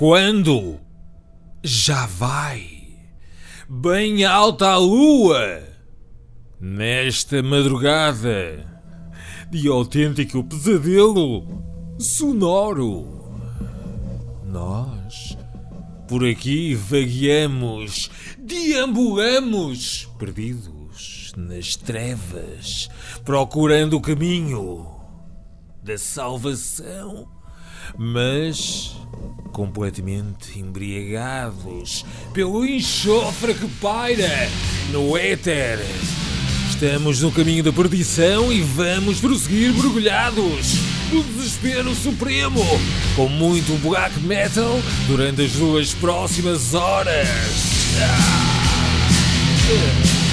Quando já vai bem alta a lua nesta madrugada de autêntico pesadelo sonoro, nós por aqui vagueamos, deambulamos, perdidos nas trevas, procurando o caminho da salvação, mas completamente embriagados pelo enxofre que paira no éter. Estamos no caminho da perdição e vamos prosseguir mergulhados no desespero supremo, com muito black metal durante as duas próximas horas. Ah!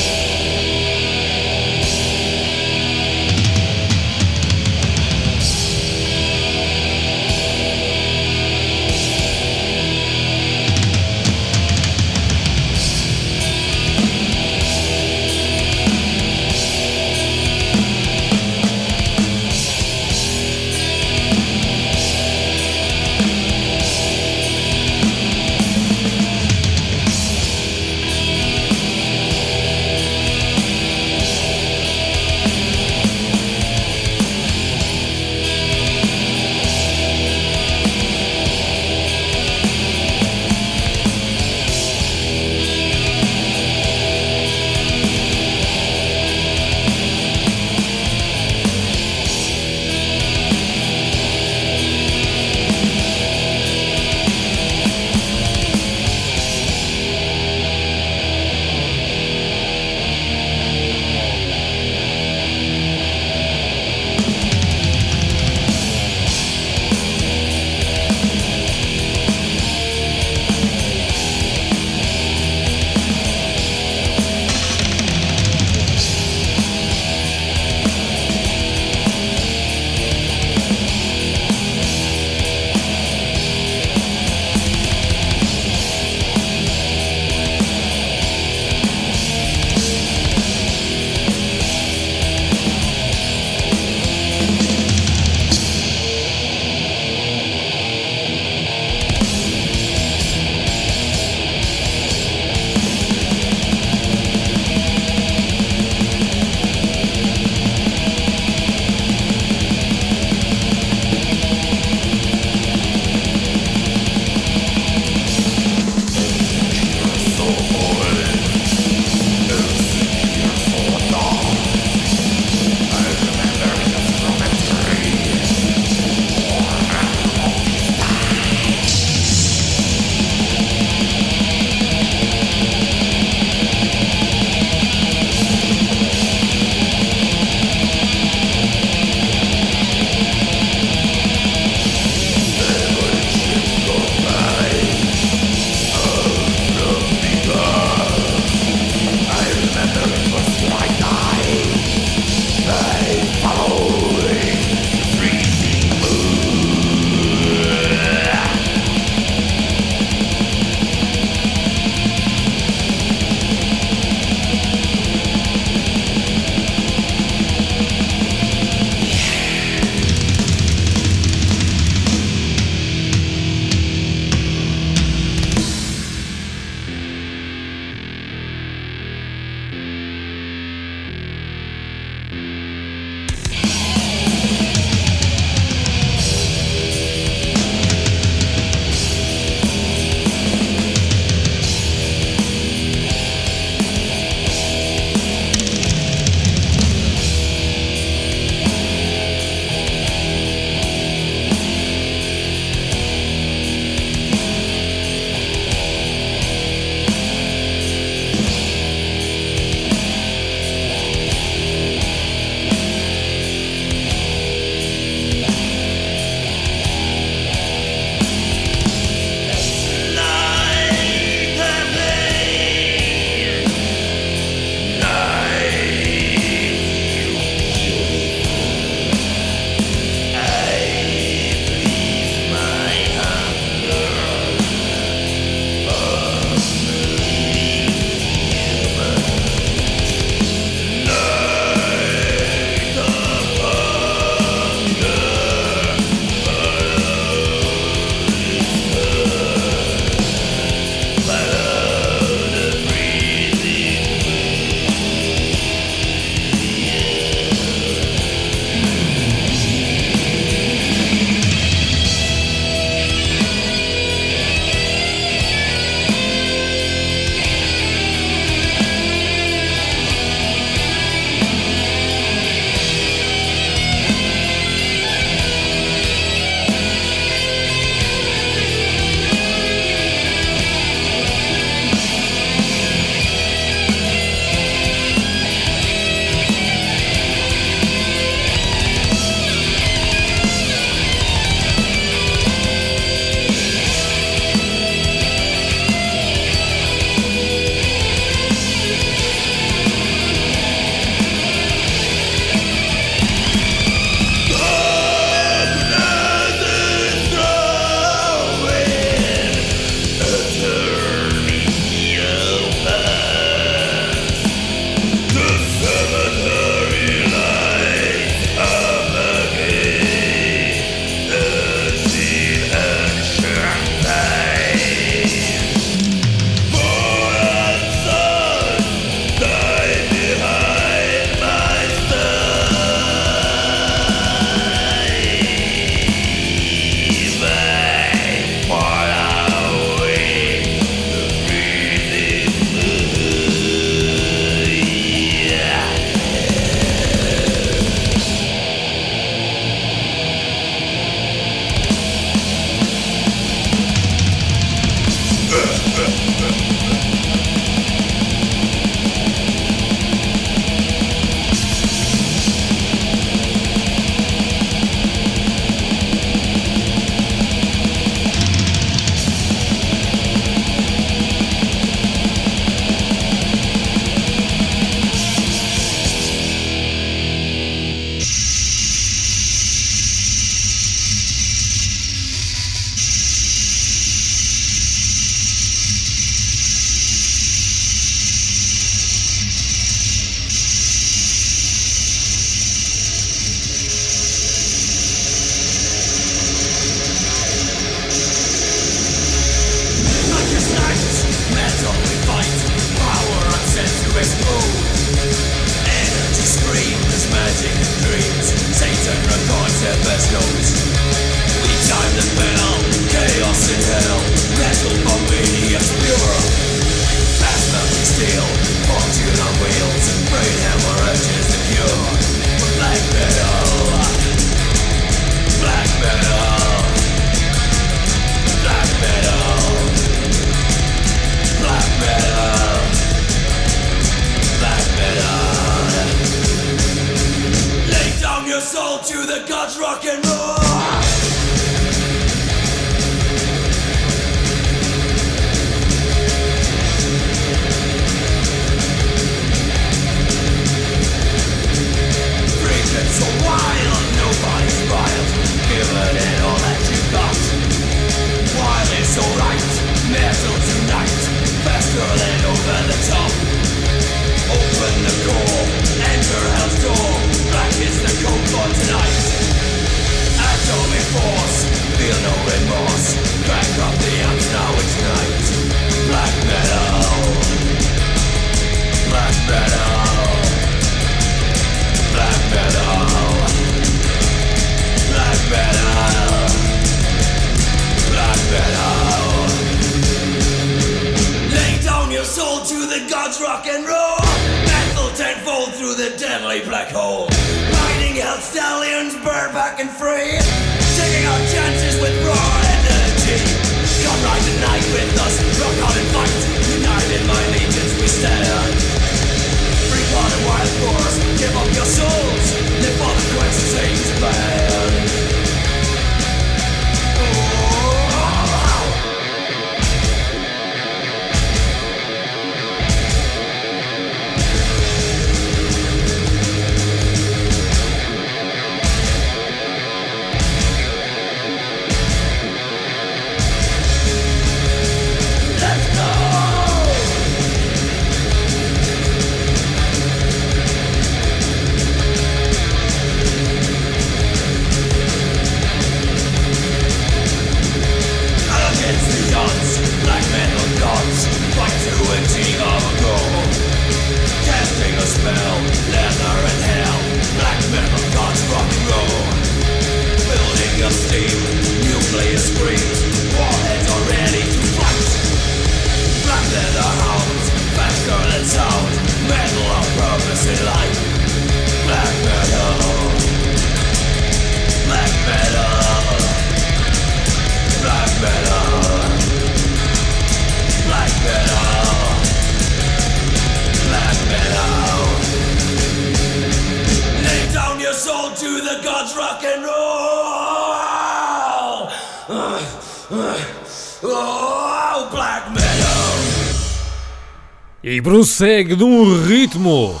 E prossegue num ritmo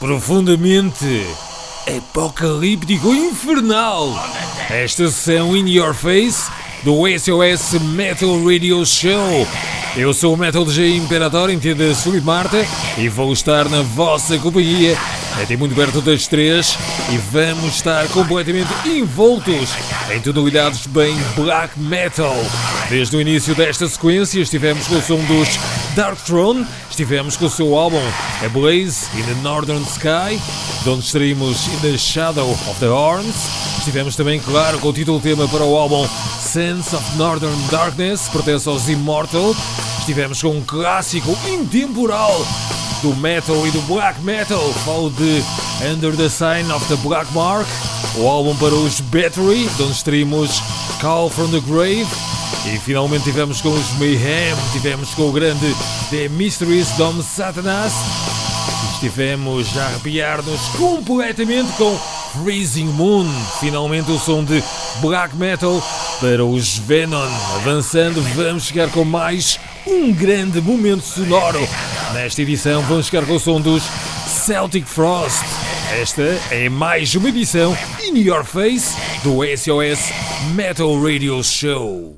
profundamente apocalíptico infernal. Esta sessão In Your Face do SOS Metal Radio Show. Eu sou o Metal DJ Imperator, entenda Felipe Marta, e vou estar na vossa companhia até muito perto das três e vamos estar completamente envoltos em tonalidades bem black metal. Desde o início desta sequência estivemos com o som dos Dark Throne, estivemos com o seu álbum A Blaze in the Northern Sky, de onde extraímos In the Shadow of the Horns, estivemos também, claro, com o título tema para o álbum Sense of Northern Darkness, pertence aos Immortal, estivemos com um clássico intemporal do metal e do black metal, falo de Under the Sign of the Black Mark, o álbum para os Battery, de onde extraímos Call from the Grave, e finalmente tivemos com os Mayhem, tivemos com o grande The Mysteries Dom Satanas, e estivemos a arrepiar-nos completamente com Freezing Moon, finalmente o som de black metal para os Venom. Avançando, vamos chegar com mais um grande momento sonoro. Nesta edição, vamos chegar com o som dos Celtic Frost. Esta é mais uma edição In Your Face do SOS Metal Radio Show.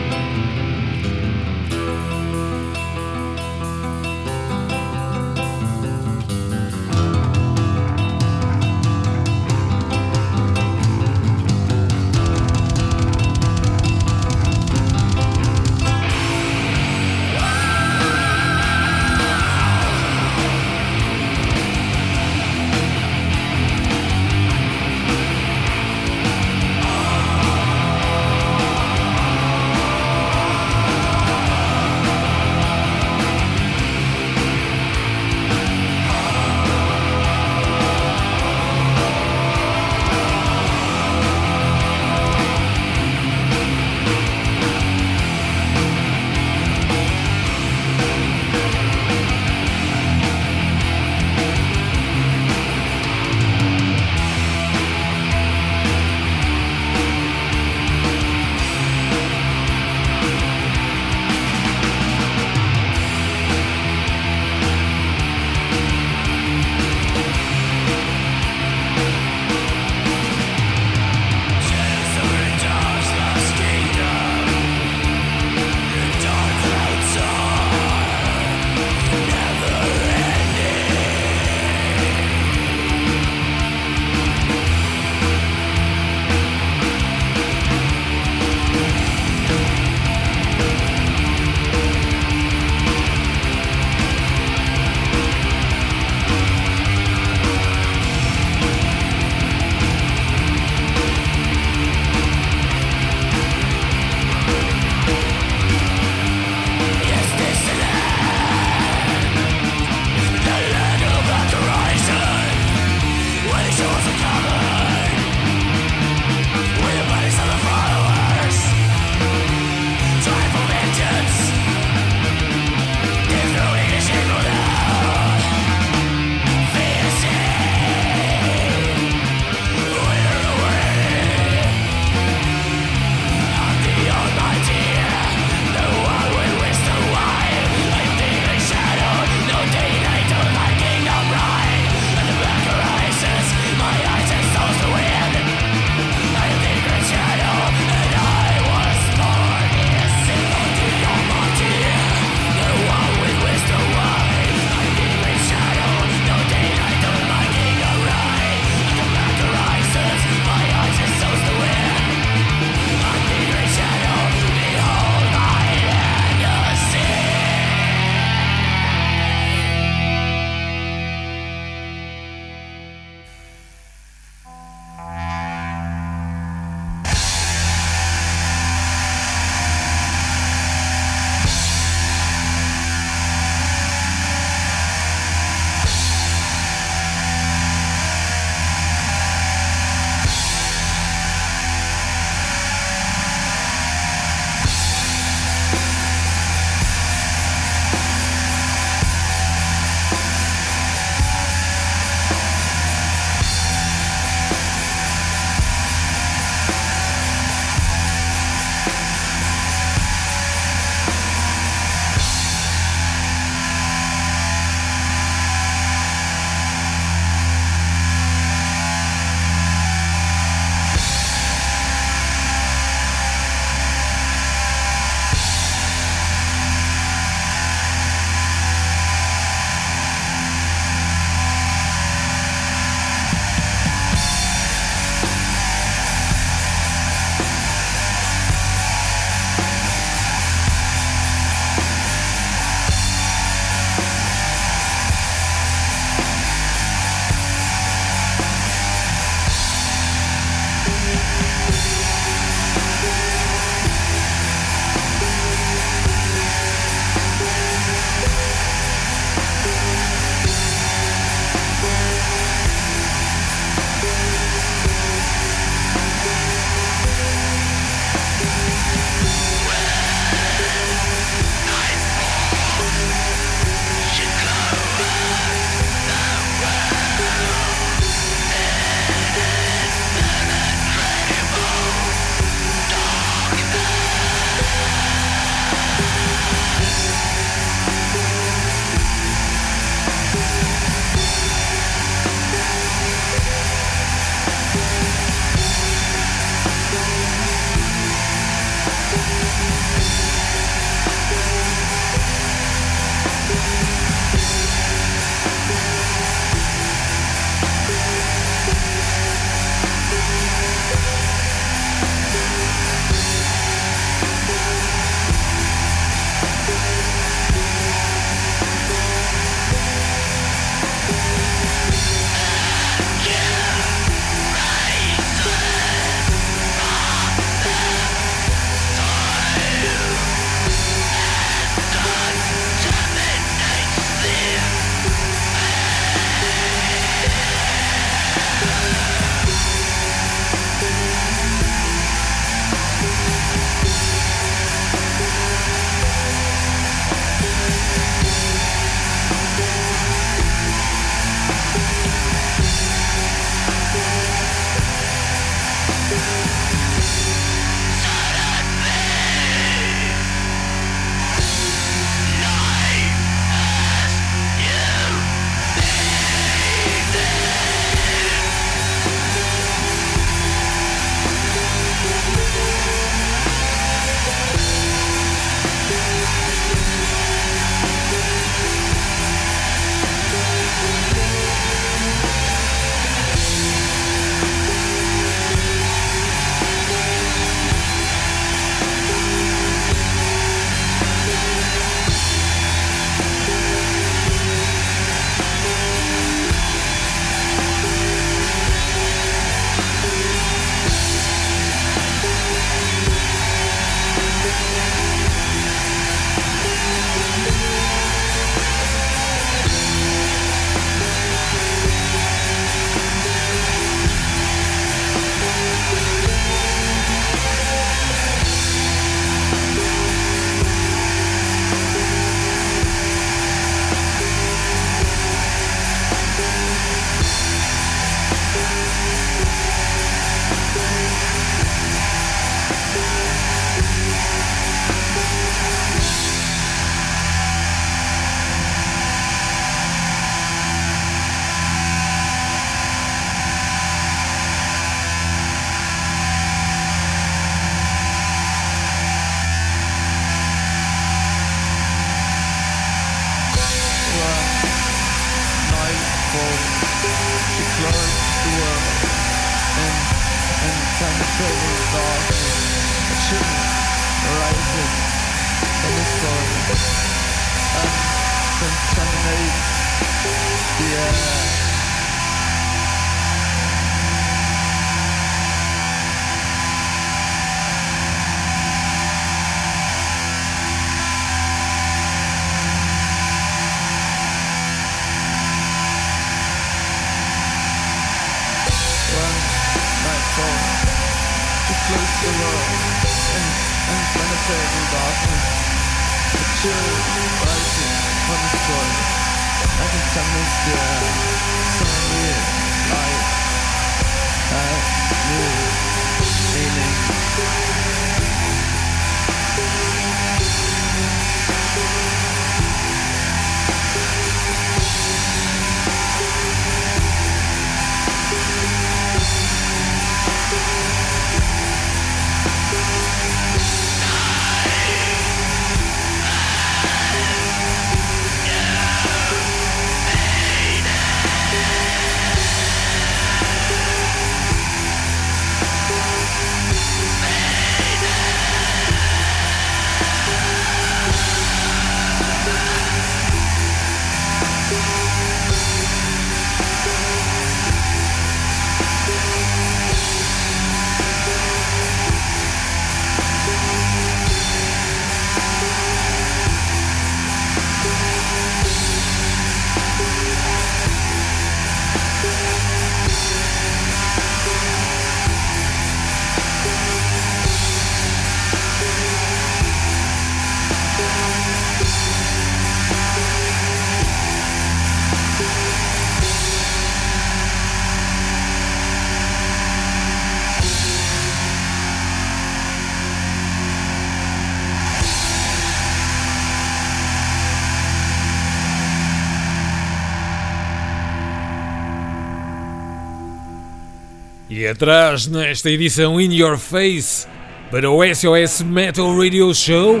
E atrás, nesta edição In Your Face, para o SOS Metal Radio Show,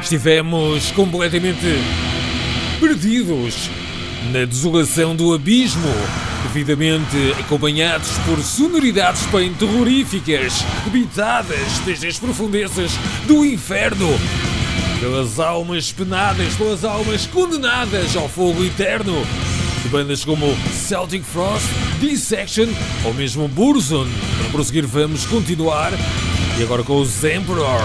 estivemos completamente perdidos na desolação do abismo, devidamente acompanhados por sonoridades bem terroríficas, habitadas desde as profundezas do inferno, pelas almas penadas, pelas almas condenadas ao fogo eterno de bandas como Celtic Frost, Dissection ou mesmo Burzon. Para prosseguir, vamos continuar e agora com os Emperor.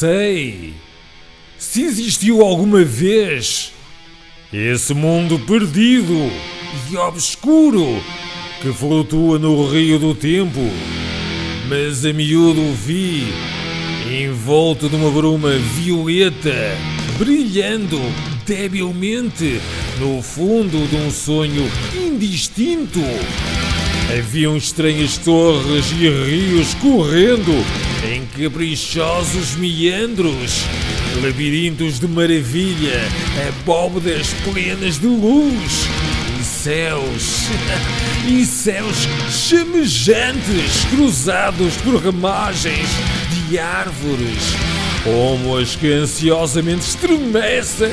Sei se existiu alguma vez esse mundo perdido e obscuro que flutua no rio do tempo, mas a miúdo vi envolto numa bruma violeta, brilhando debilmente no fundo de um sonho indistinto. Haviam estranhas torres e rios correndo em caprichosos meandros, labirintos de maravilha, abóbodas plenas de luz e céus, e céus chamejantes cruzados por ramagens de árvores, como as que ansiosamente estremecem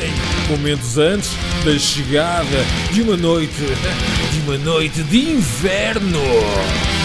momentos antes da chegada de uma noite, de uma noite de inverno.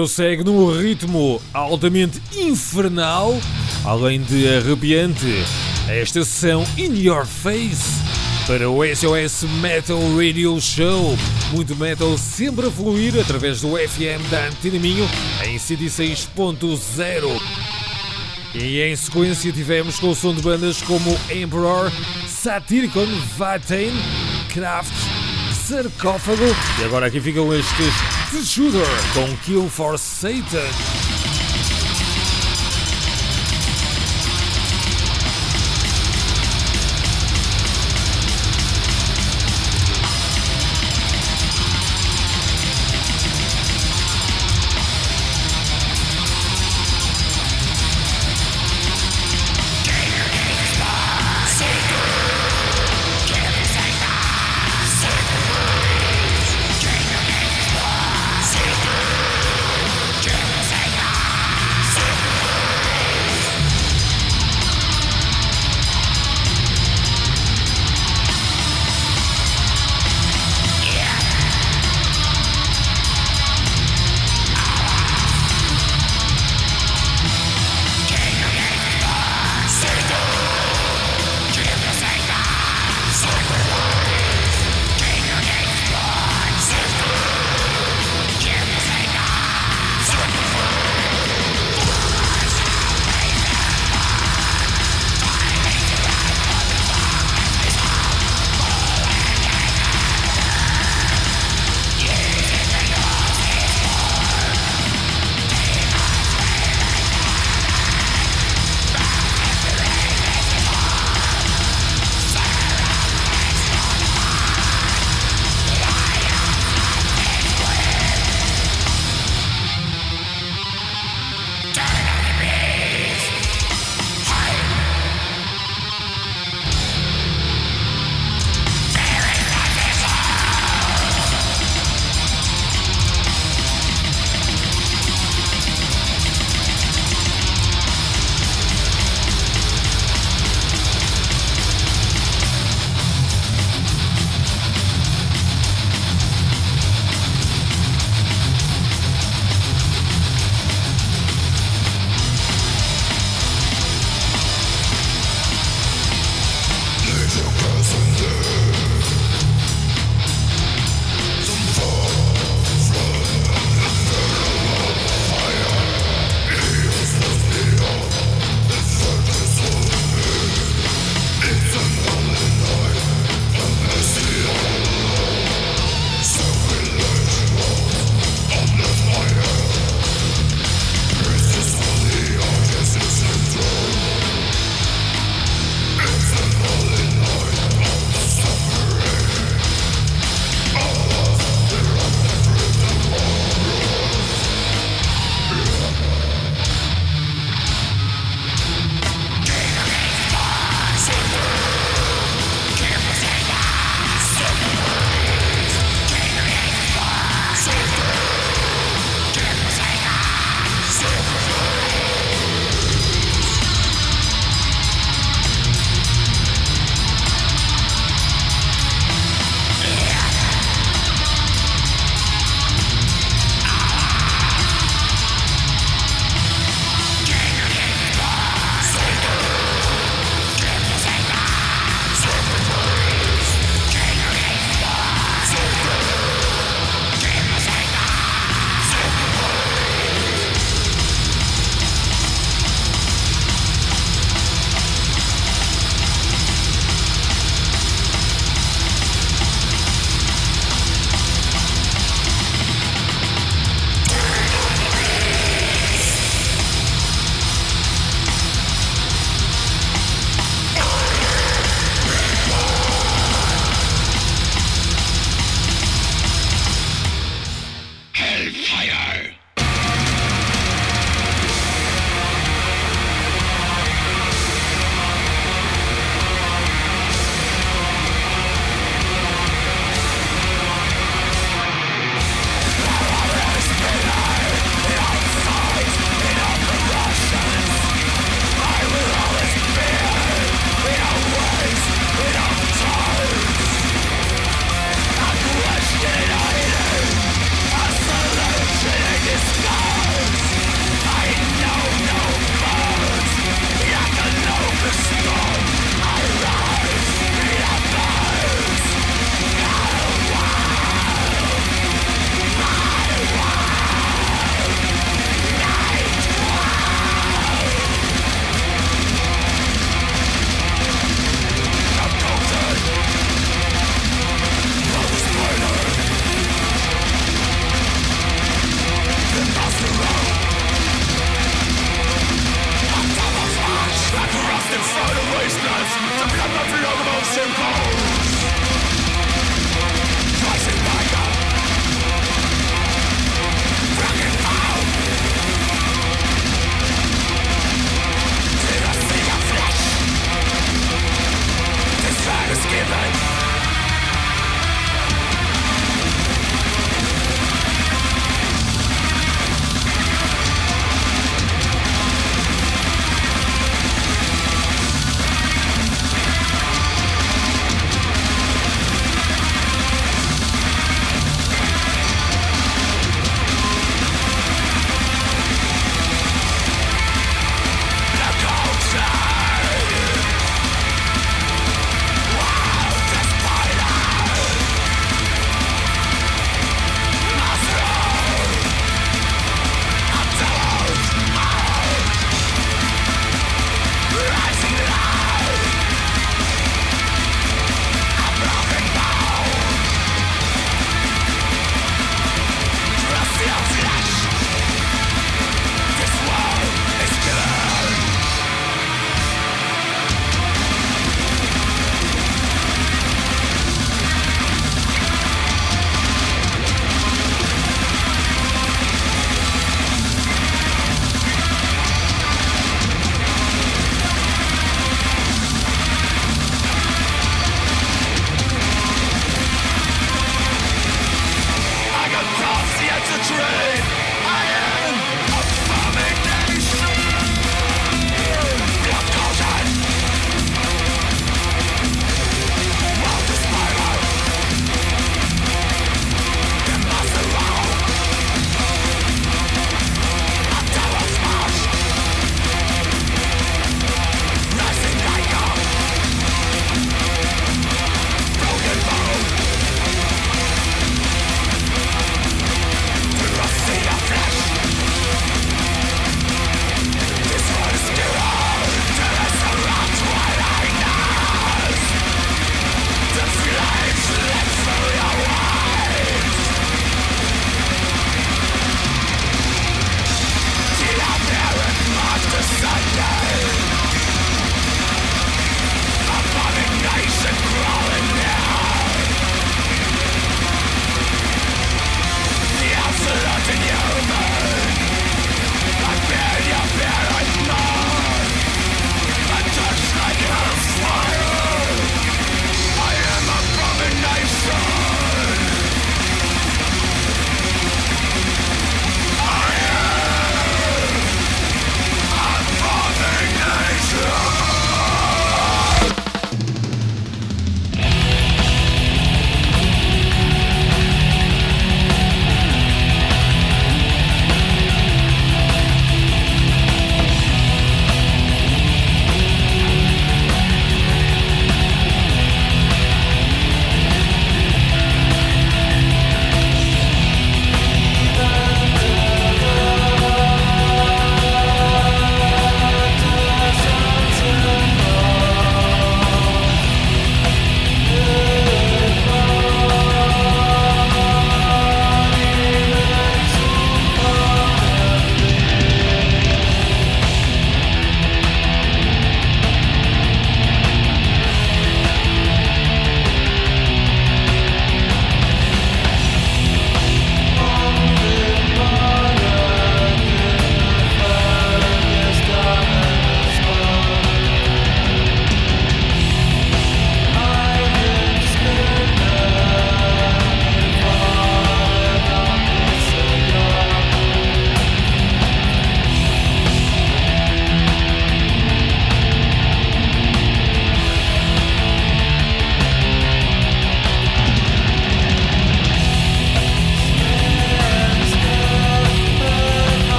Prossegue num ritmo altamente infernal, além de arrepiante. Esta sessão In Your Face para o SOS Metal Radio Show. Muito metal sempre a fluir através do FM da Antena Minho em 106.0. E em sequência tivemos com o som de bandas como Emperor, Satyricon, Vatain, Kraft, Sarcófago e agora aqui ficam estes The Shooter com Kill for Satan.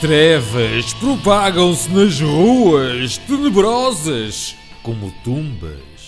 Trevas propagam-se nas ruas, tenebrosas como tumbas.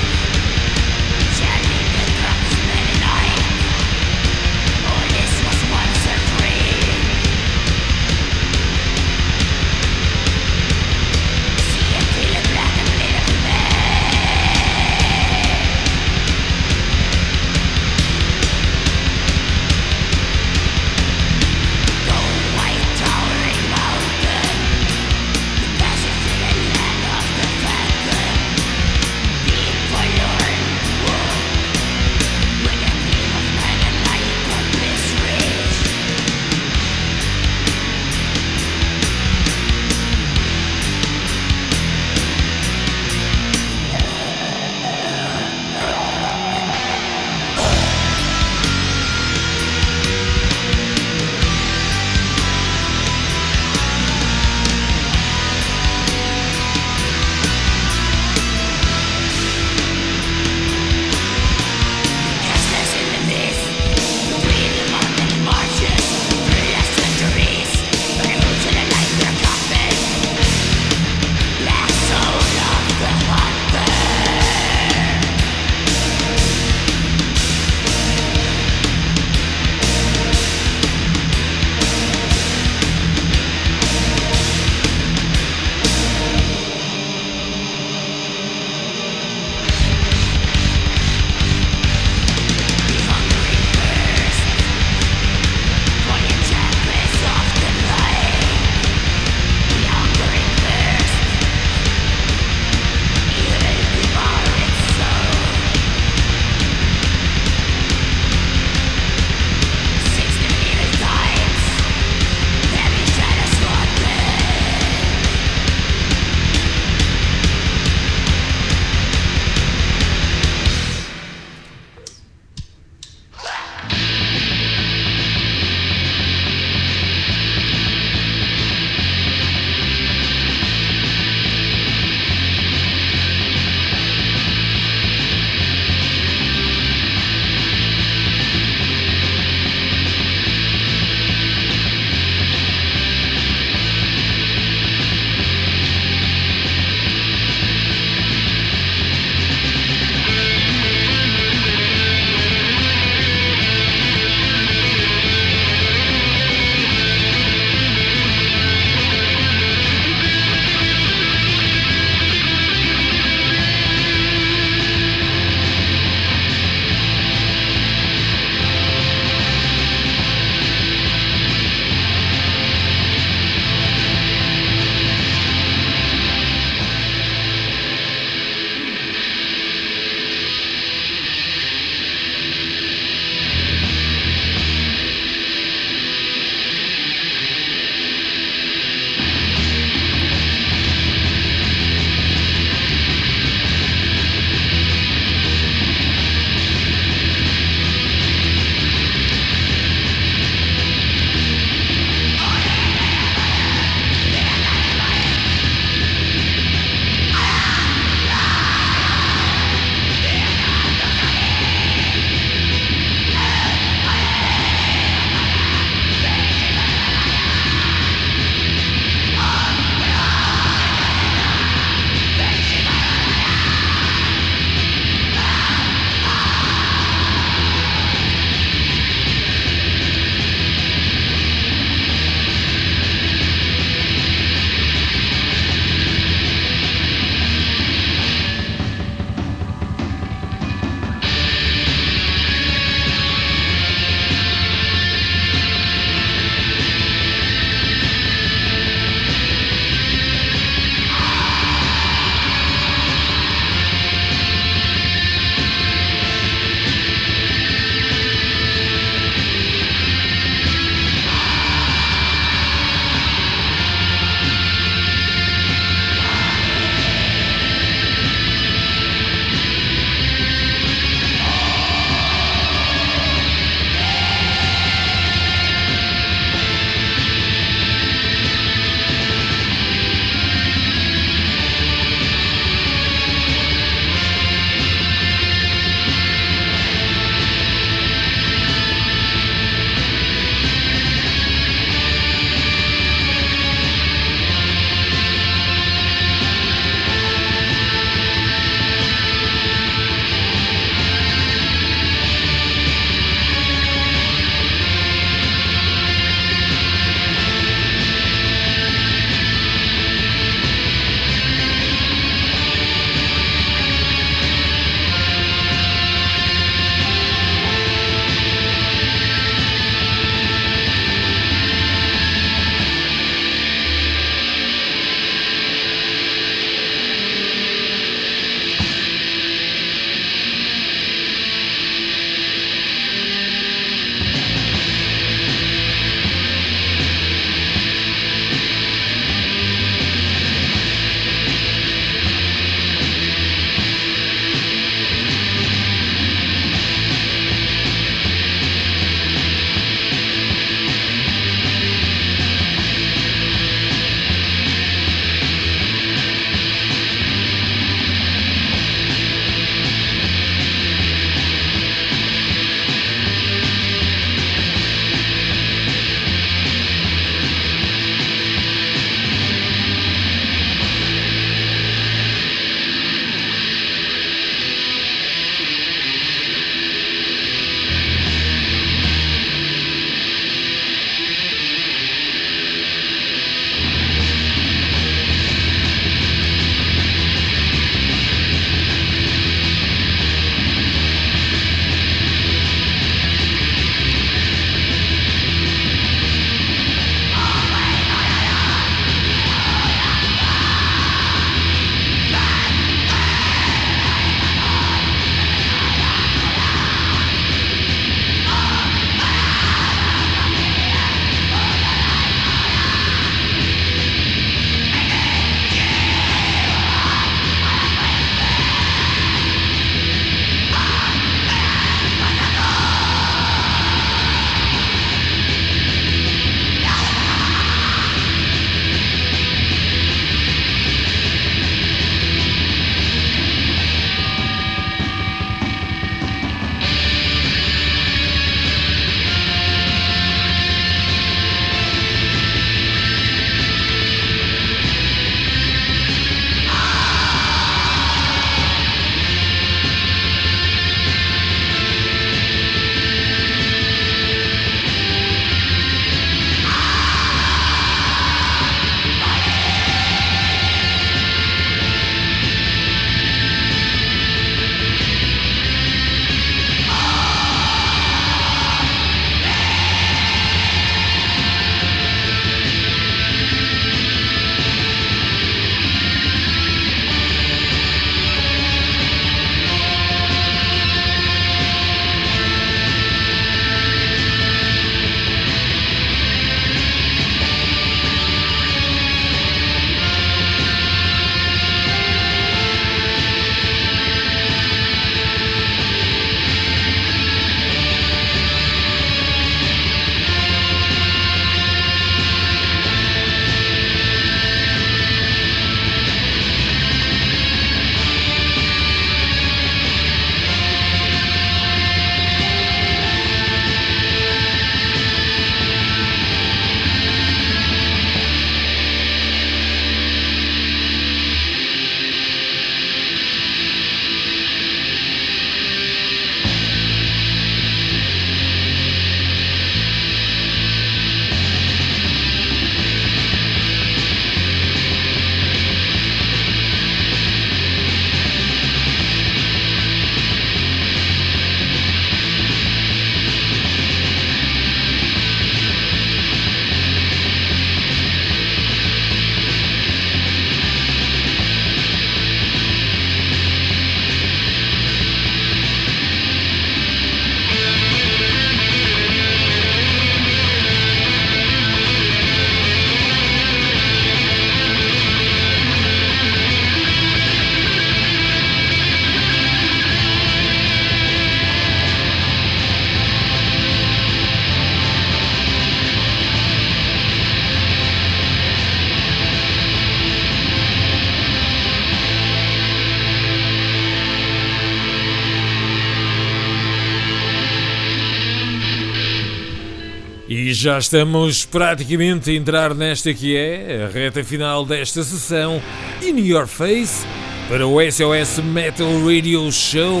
Já estamos praticamente a entrar nesta que é a reta final desta sessão In Your Face para o SOS Metal Radio Show.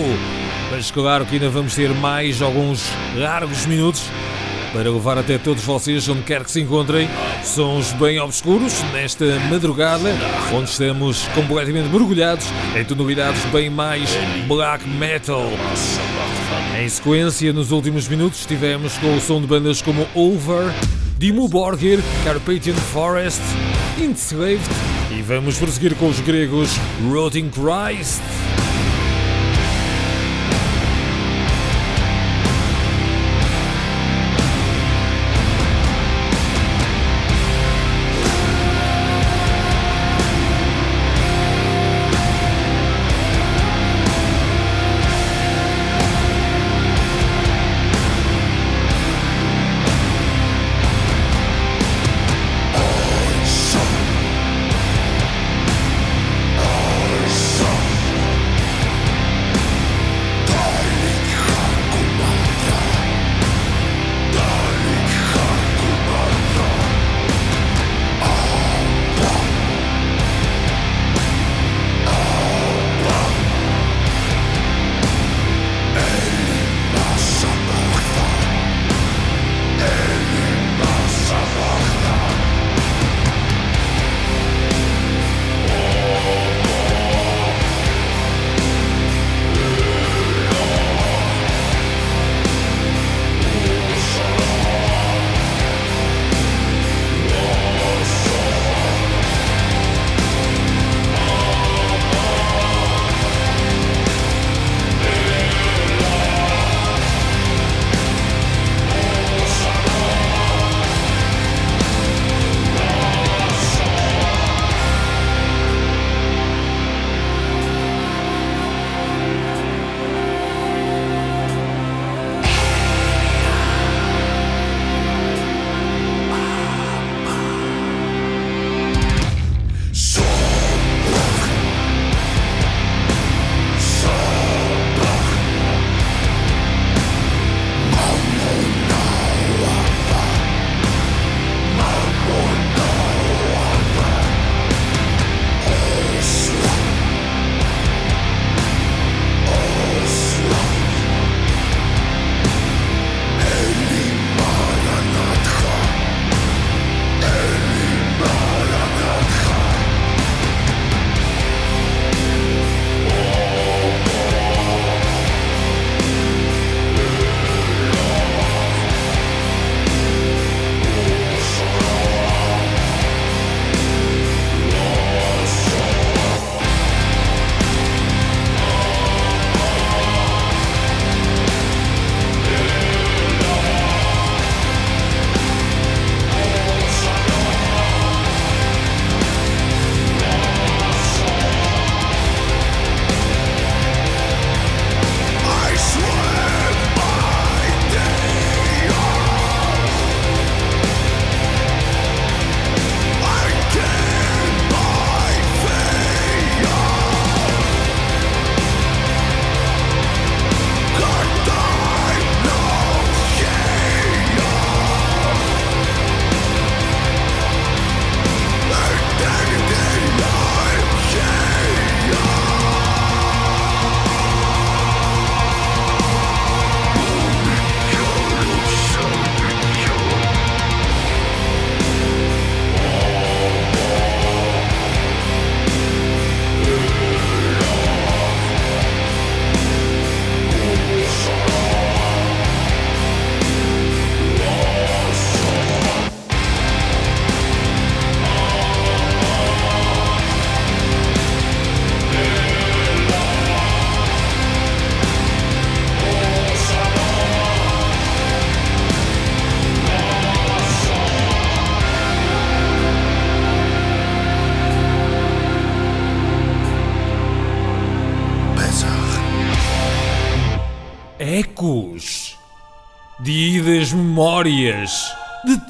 Mas claro que ainda vamos ter mais alguns largos minutos para levar até todos vocês, onde quer que se encontrem, sons bem obscuros nesta madrugada, onde estamos completamente mergulhados em tonalidades bem mais black metal. Em sequência, nos últimos minutos, estivemos com o som de bandas como Over, Dimmu Borgir, Carpathian Forest, Enslaved e vamos prosseguir com os gregos Rotting Christ.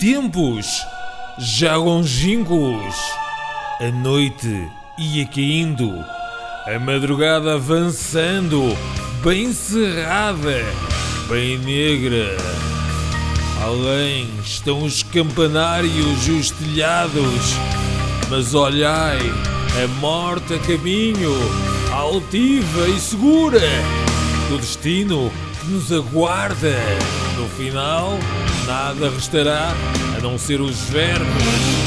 Tempos já longínquos. A noite ia caindo, a madrugada avançando, bem cerrada, bem negra. Além estão os campanários e os telhados. Mas olhai, a morte a caminho, altiva e segura, do destino que nos aguarda. No final, nada restará a não ser os vermes.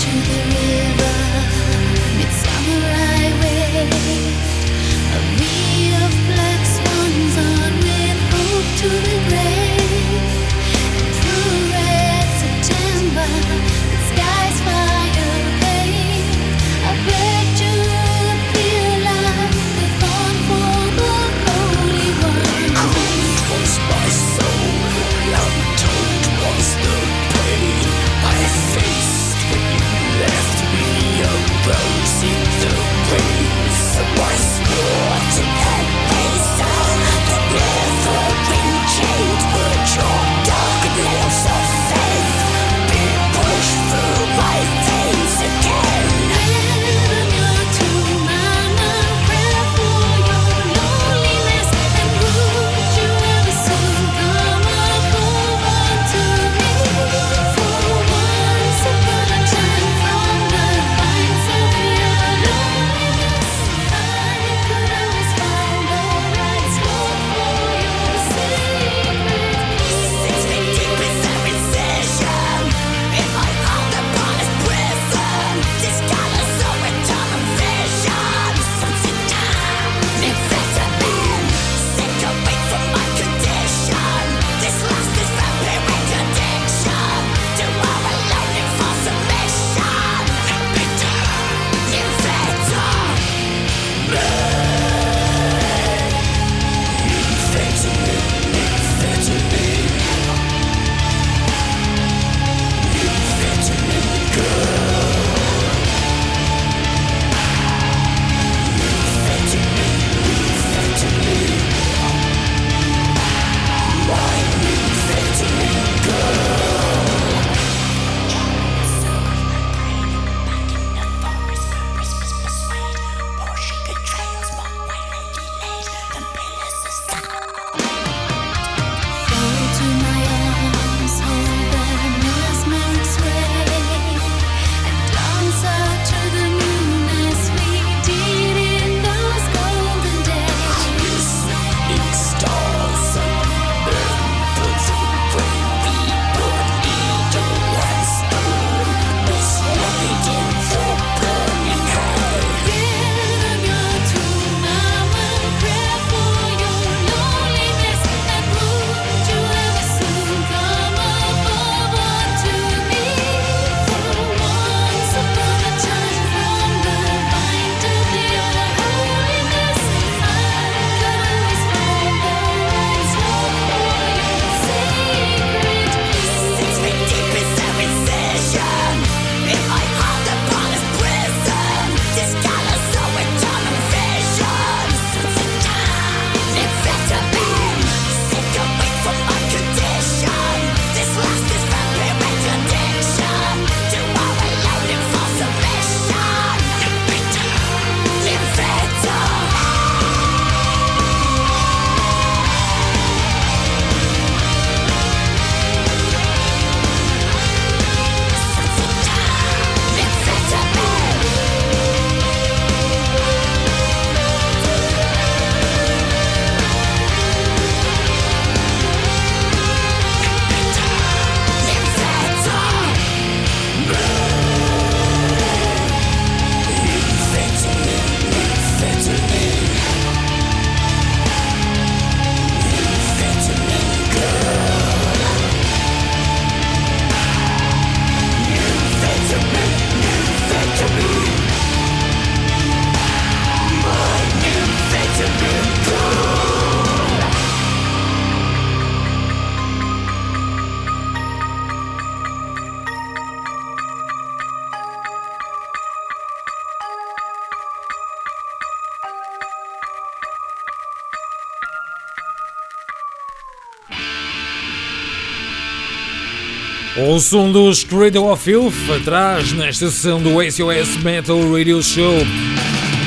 O som dos Cradle of Filth atrás nesta sessão do SOS Metal Radio Show.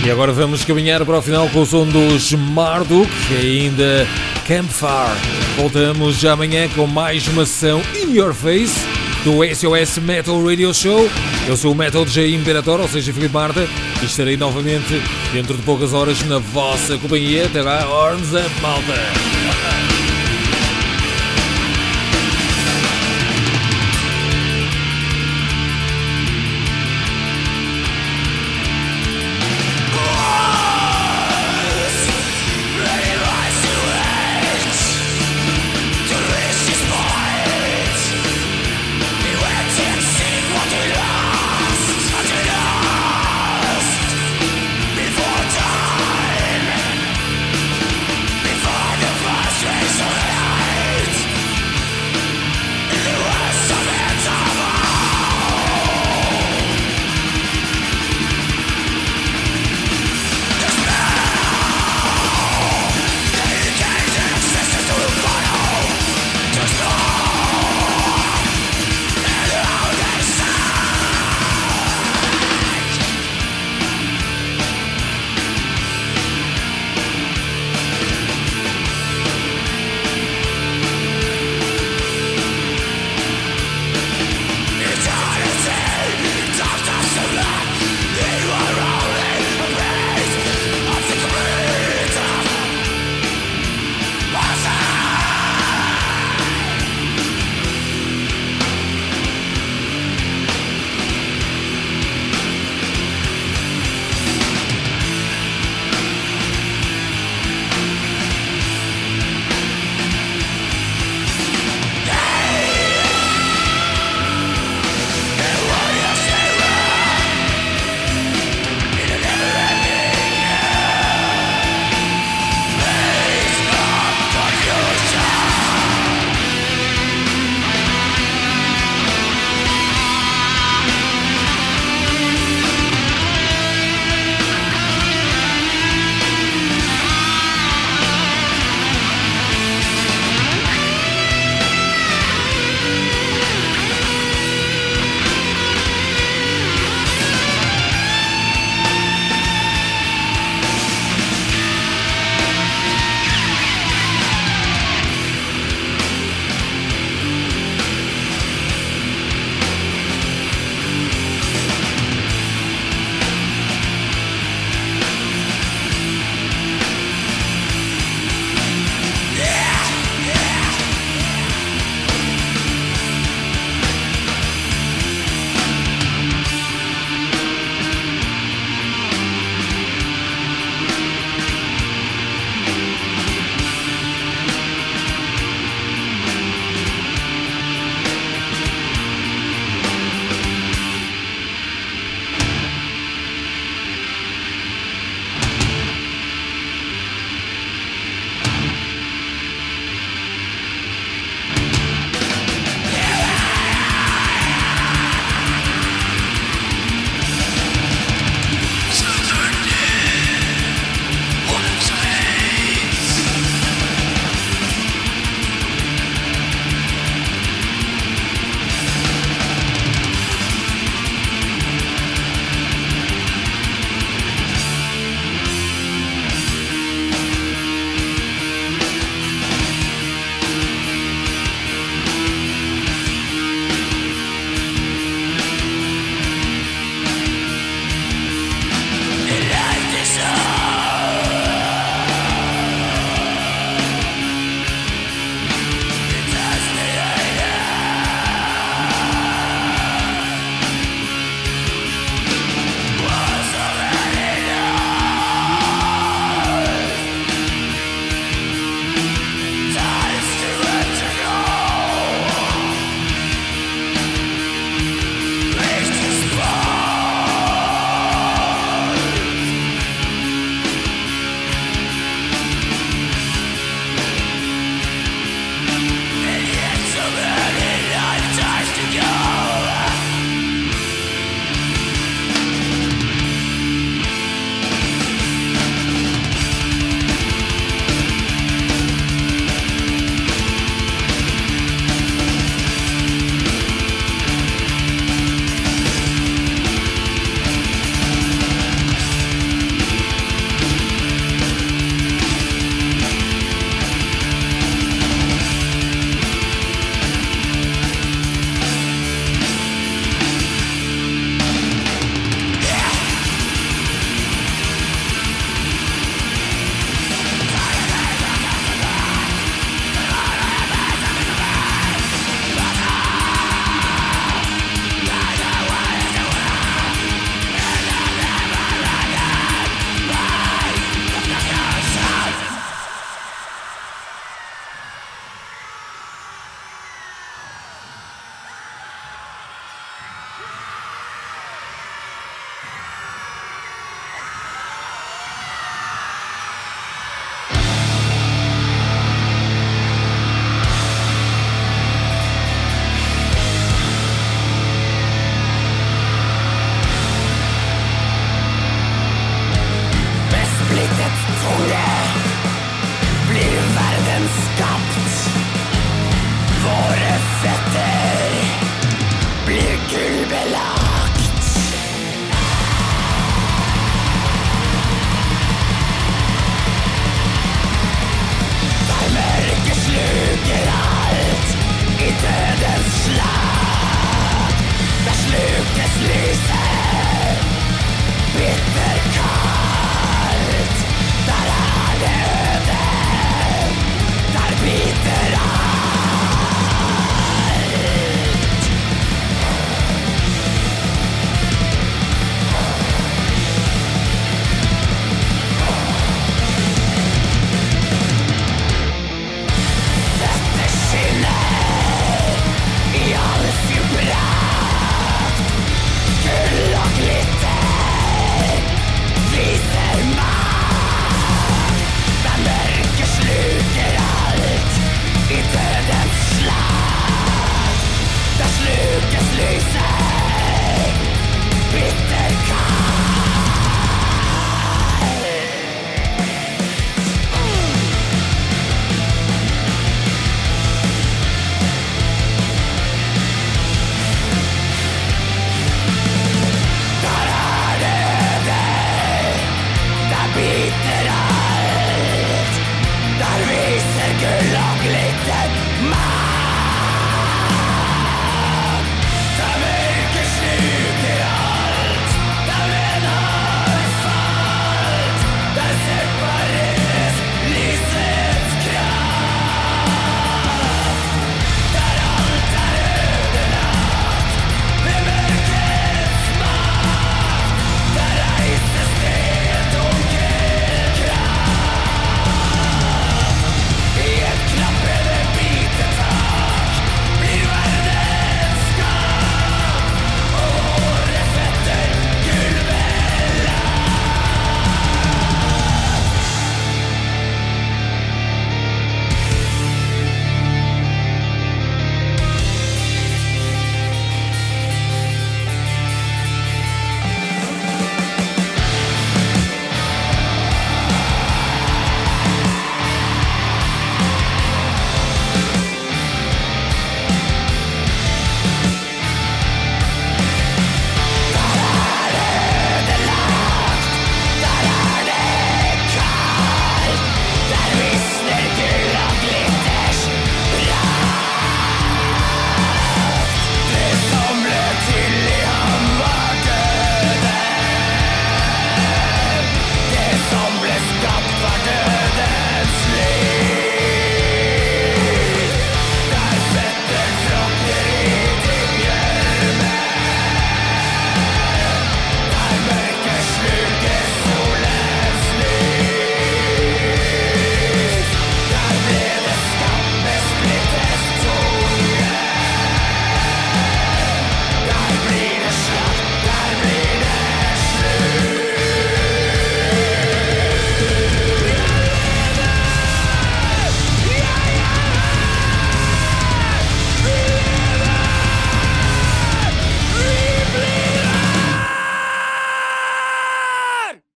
E agora vamos caminhar para o final com o som dos Marduk, ainda Campfire. Voltamos já amanhã com mais uma sessão In Your Face do SOS Metal Radio Show. Eu sou o Metal DJ Imperator, ou seja, Filipe Marta, e estarei novamente dentro de poucas horas na vossa companhia. Até lá, Horns Up, malta!